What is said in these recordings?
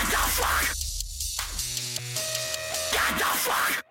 What the fuck? What the fuck?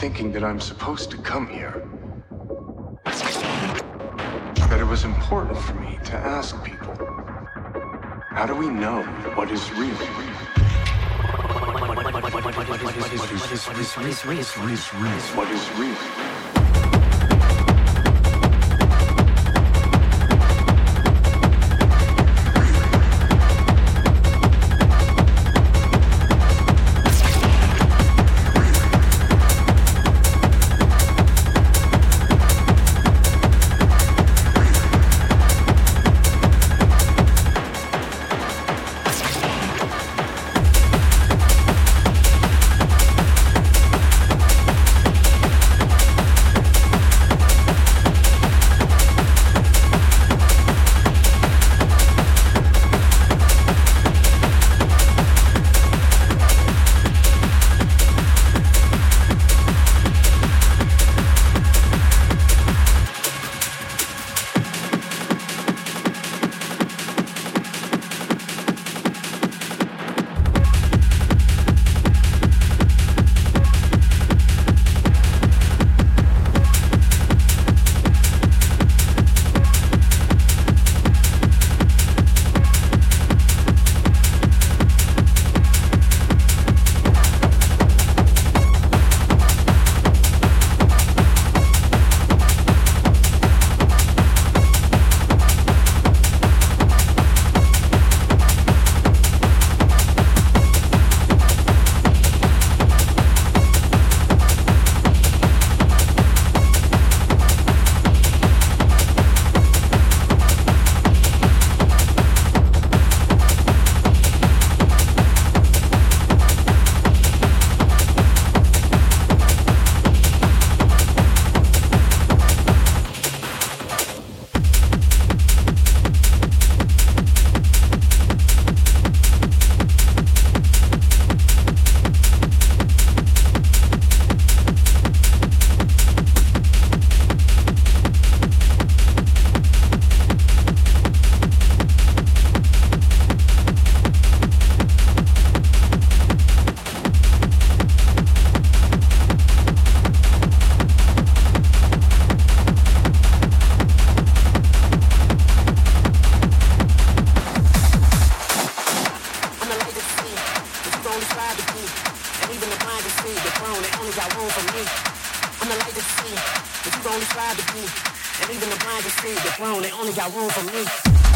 thinking that I'm supposed to come here. That it was important for me to ask people, how do we know what is real? What is real? What is real? things I want from me. I'm the light to see, but you the only strive to be. And even the blind can see the throne they only got room for me.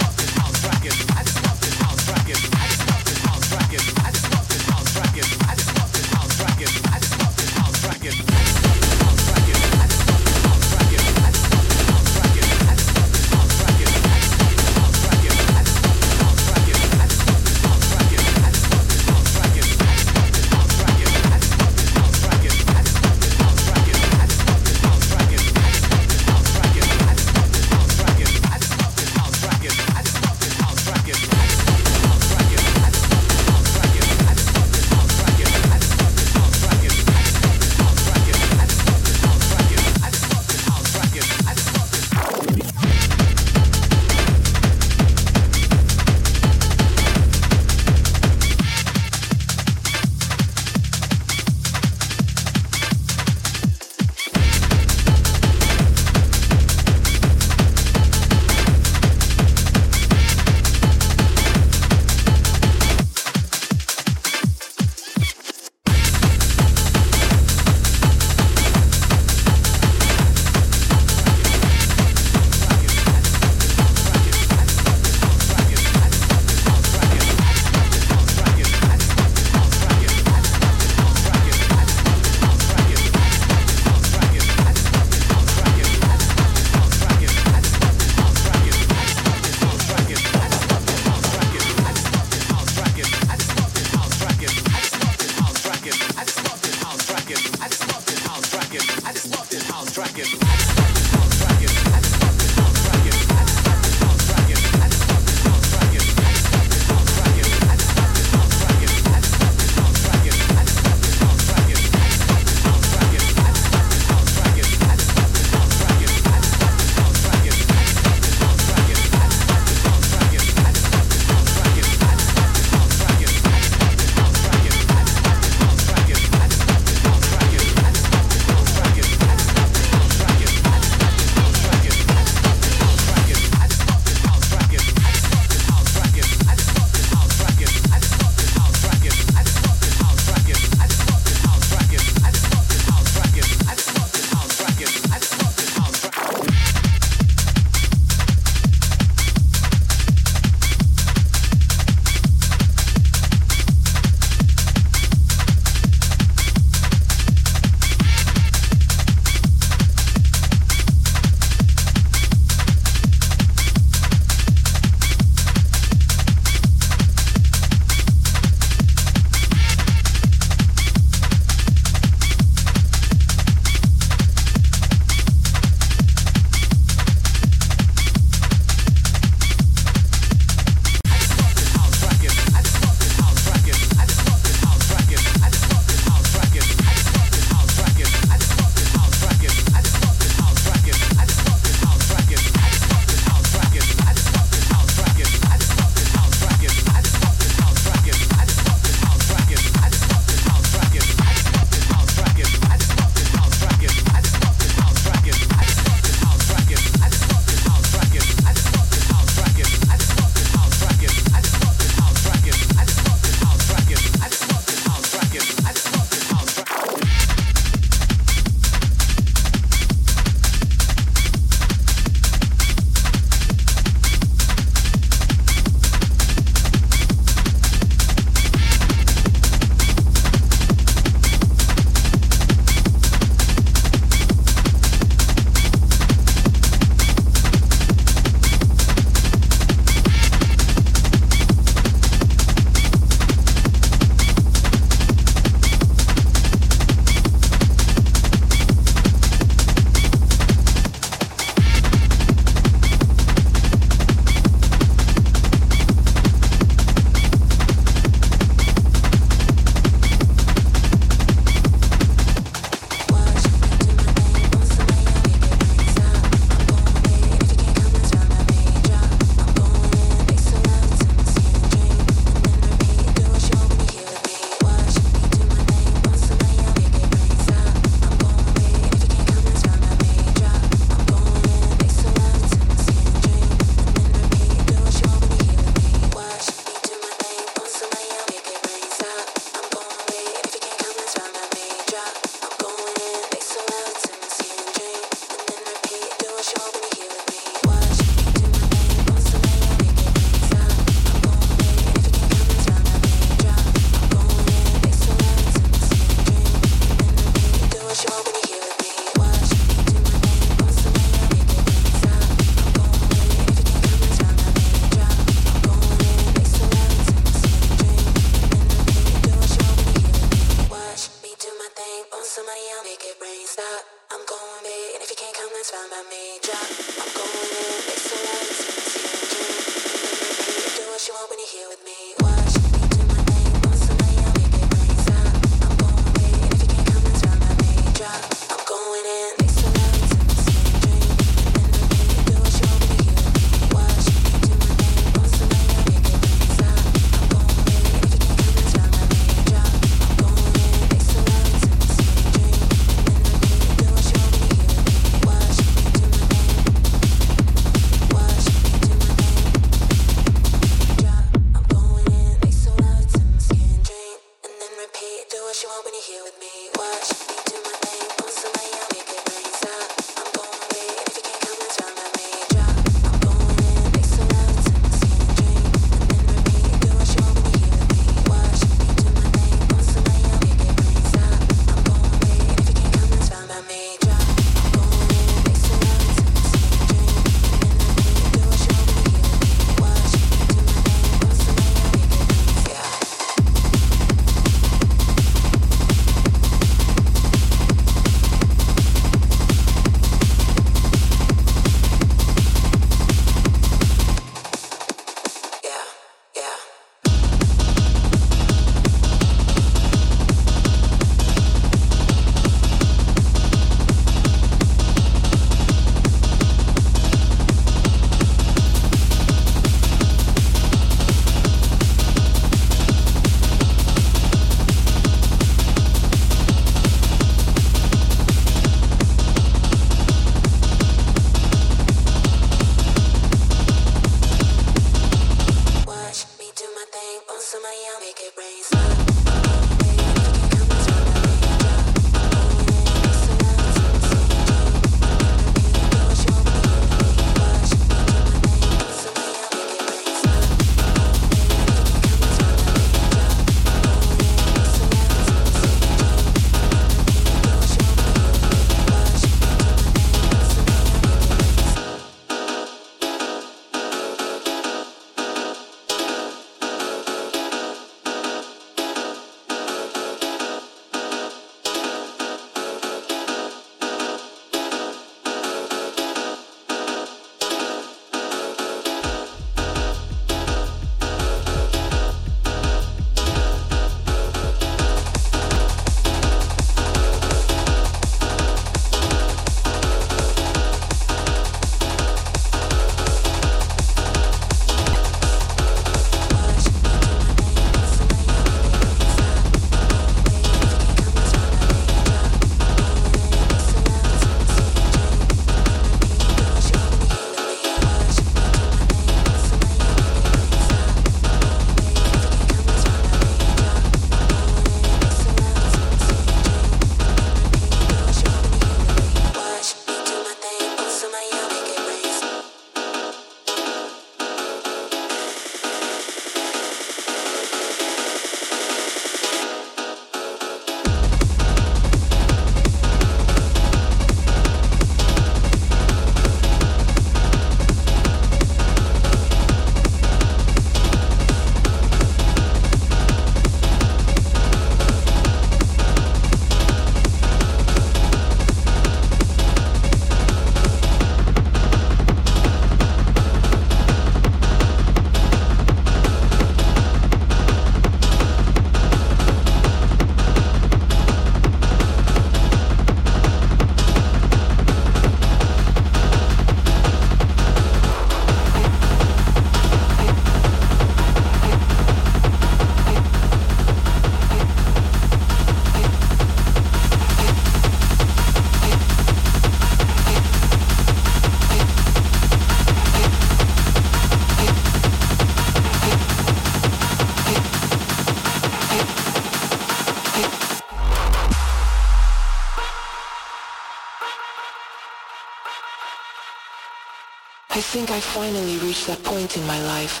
Think I finally reached that point in my life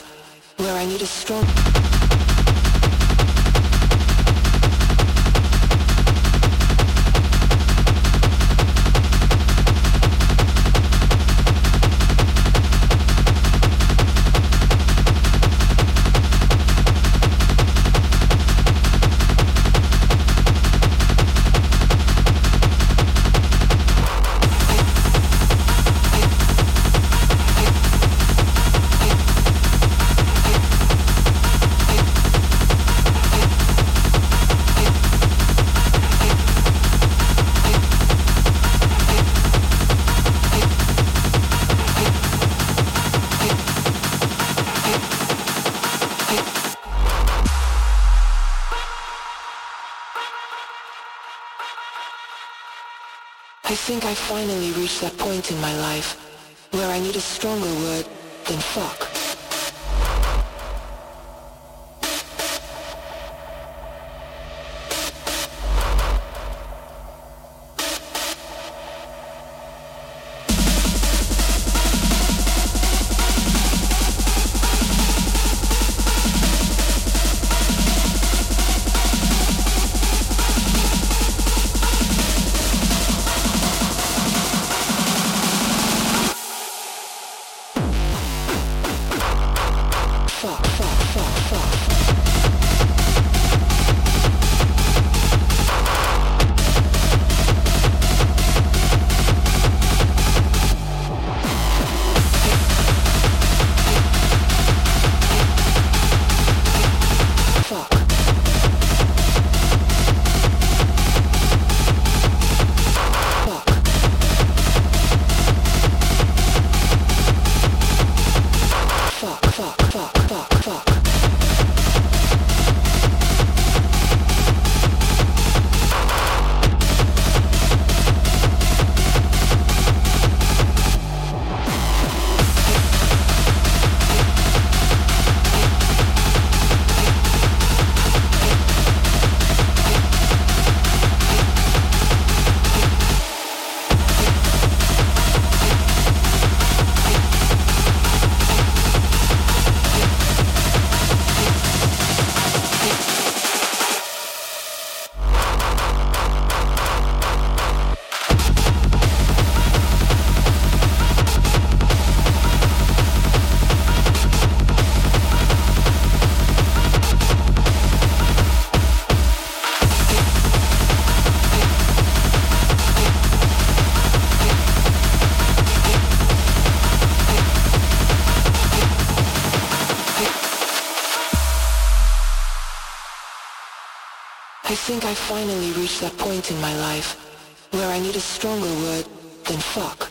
where I need a strong... finally reached that point in my life where I need a stronger word than fuck. Fuck, reached that point in my life where I need a stronger word than fuck.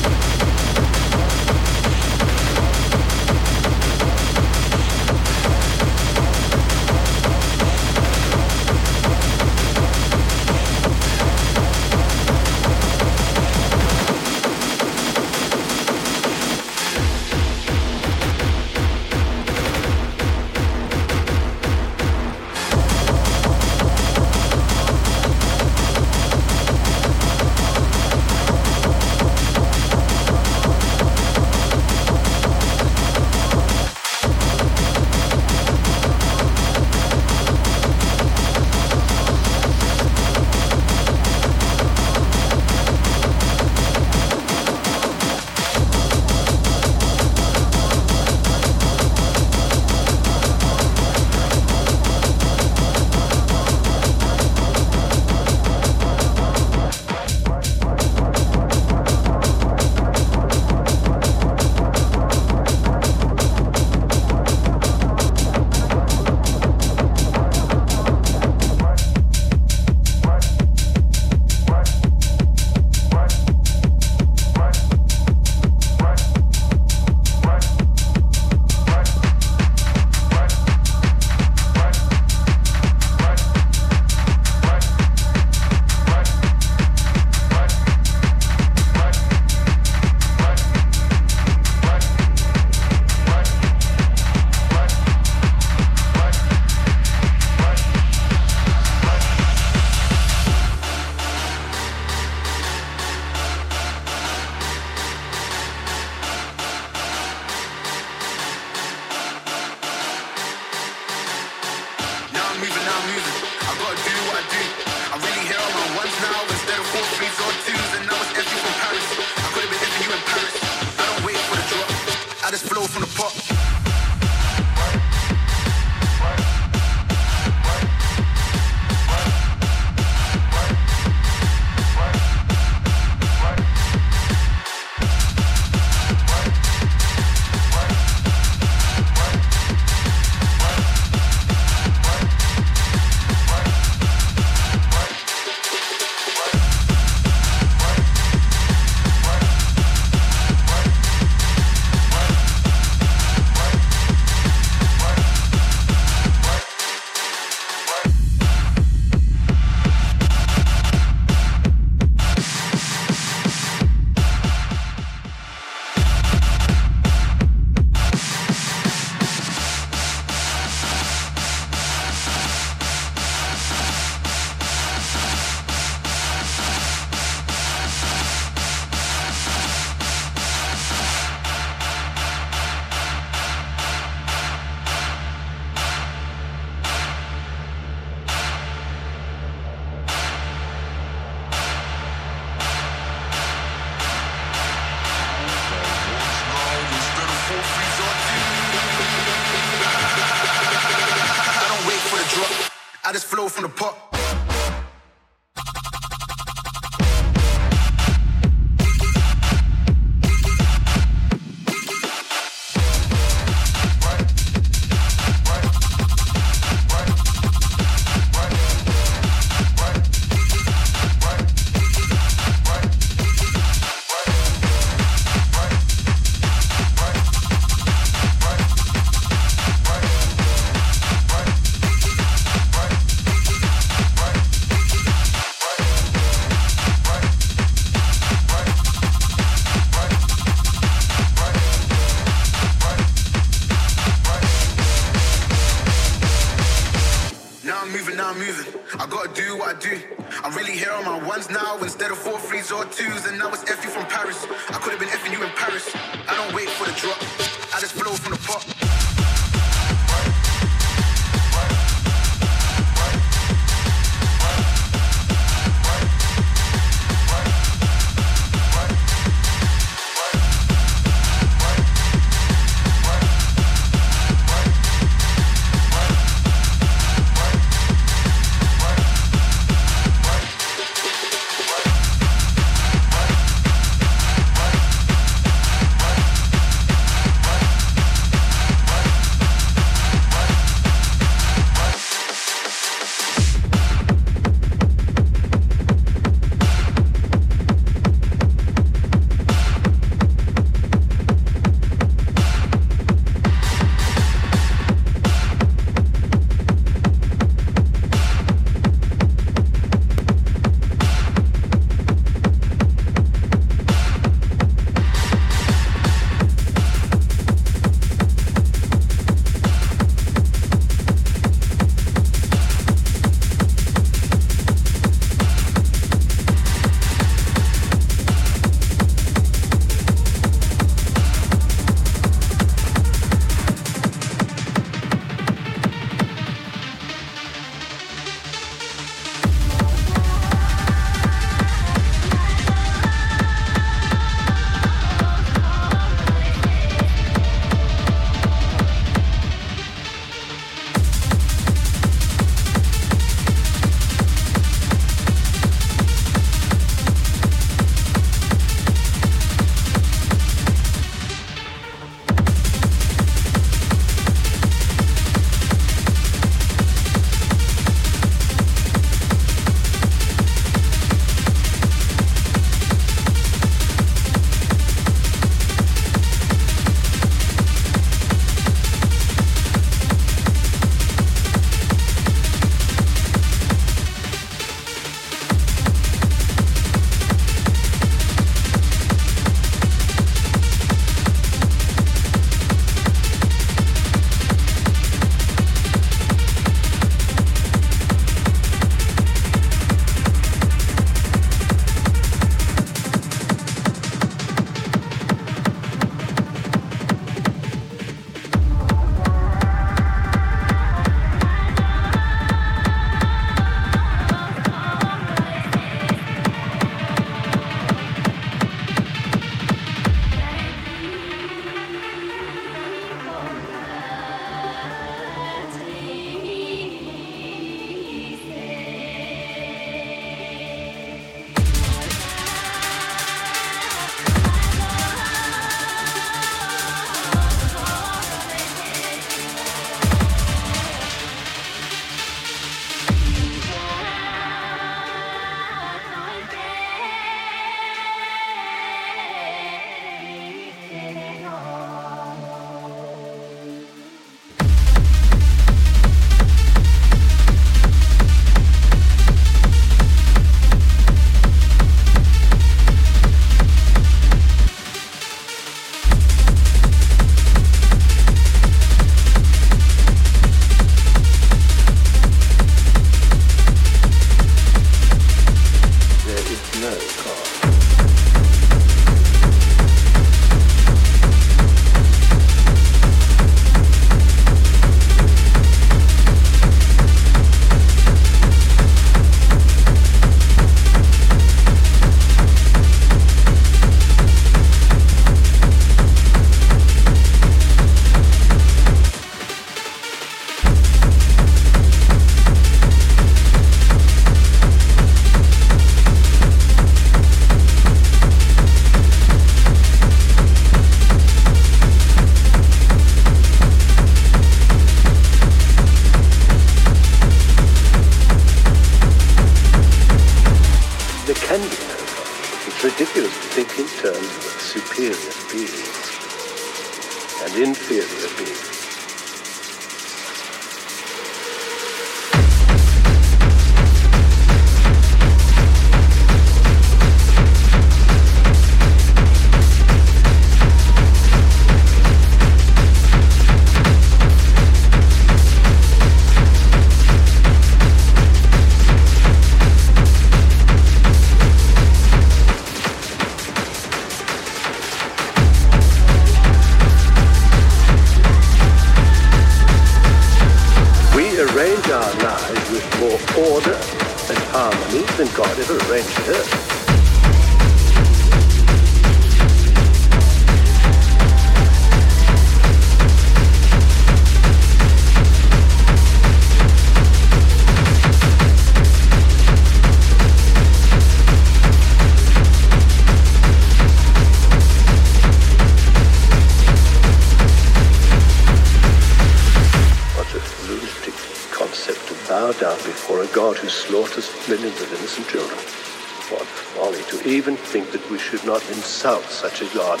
Such a God.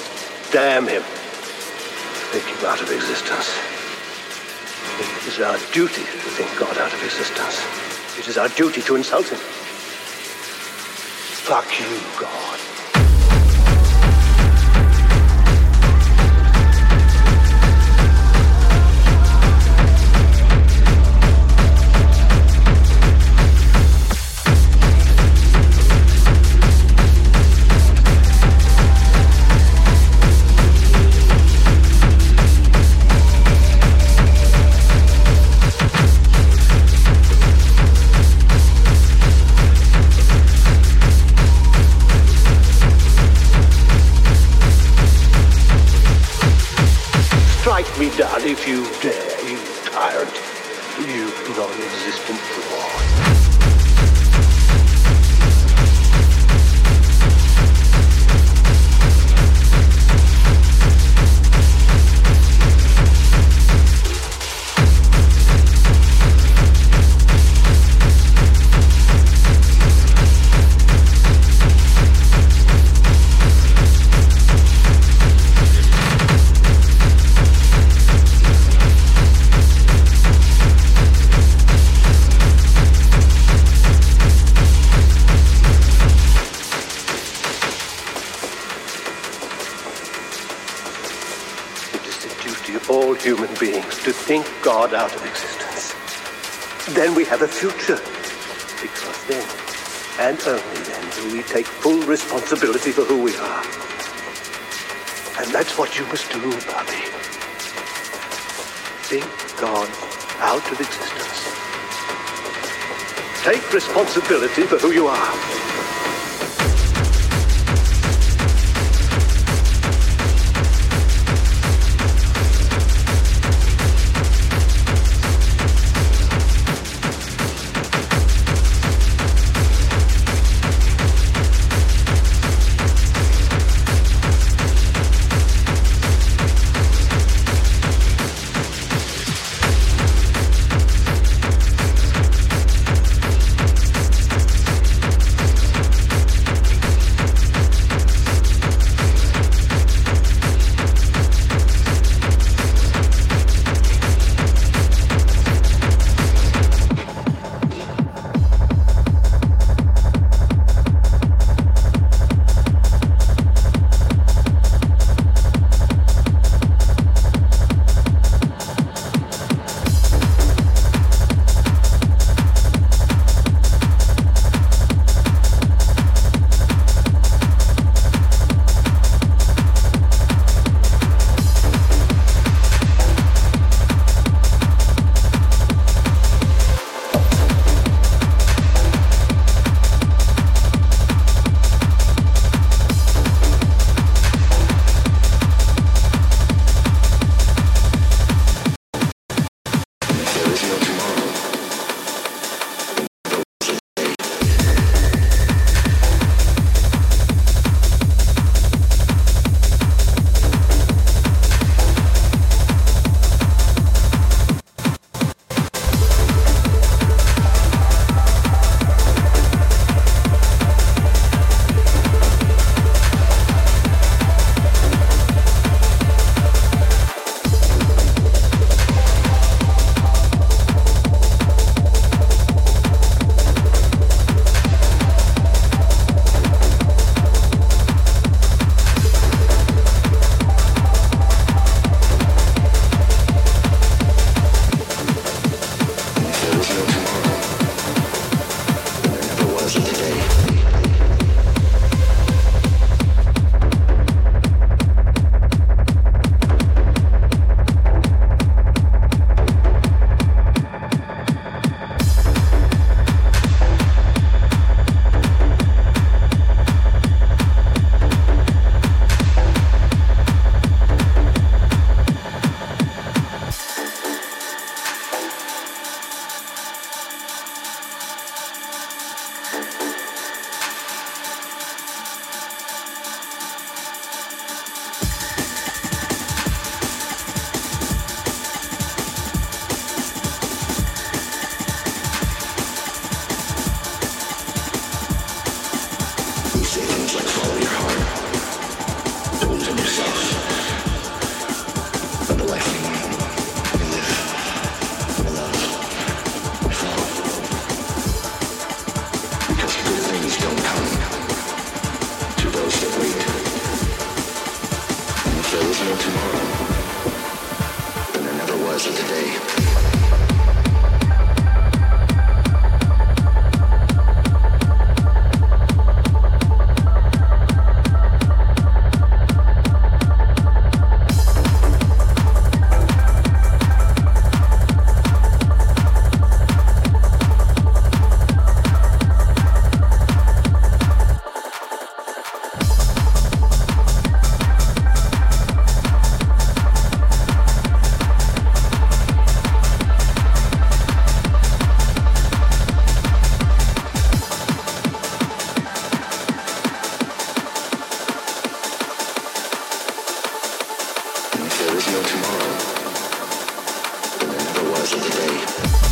Damn him. Think him out of existence. It is our duty to think God out of existence. It is our duty to insult him. If you dare, you tyrant. You non-existent God out of existence. Then we have a future. Because then, and only then, do we take full responsibility for who we are. And that's what you must do, Bobby. Think God out of existence. Take responsibility for who you are. There is no tomorrow. There never was a today.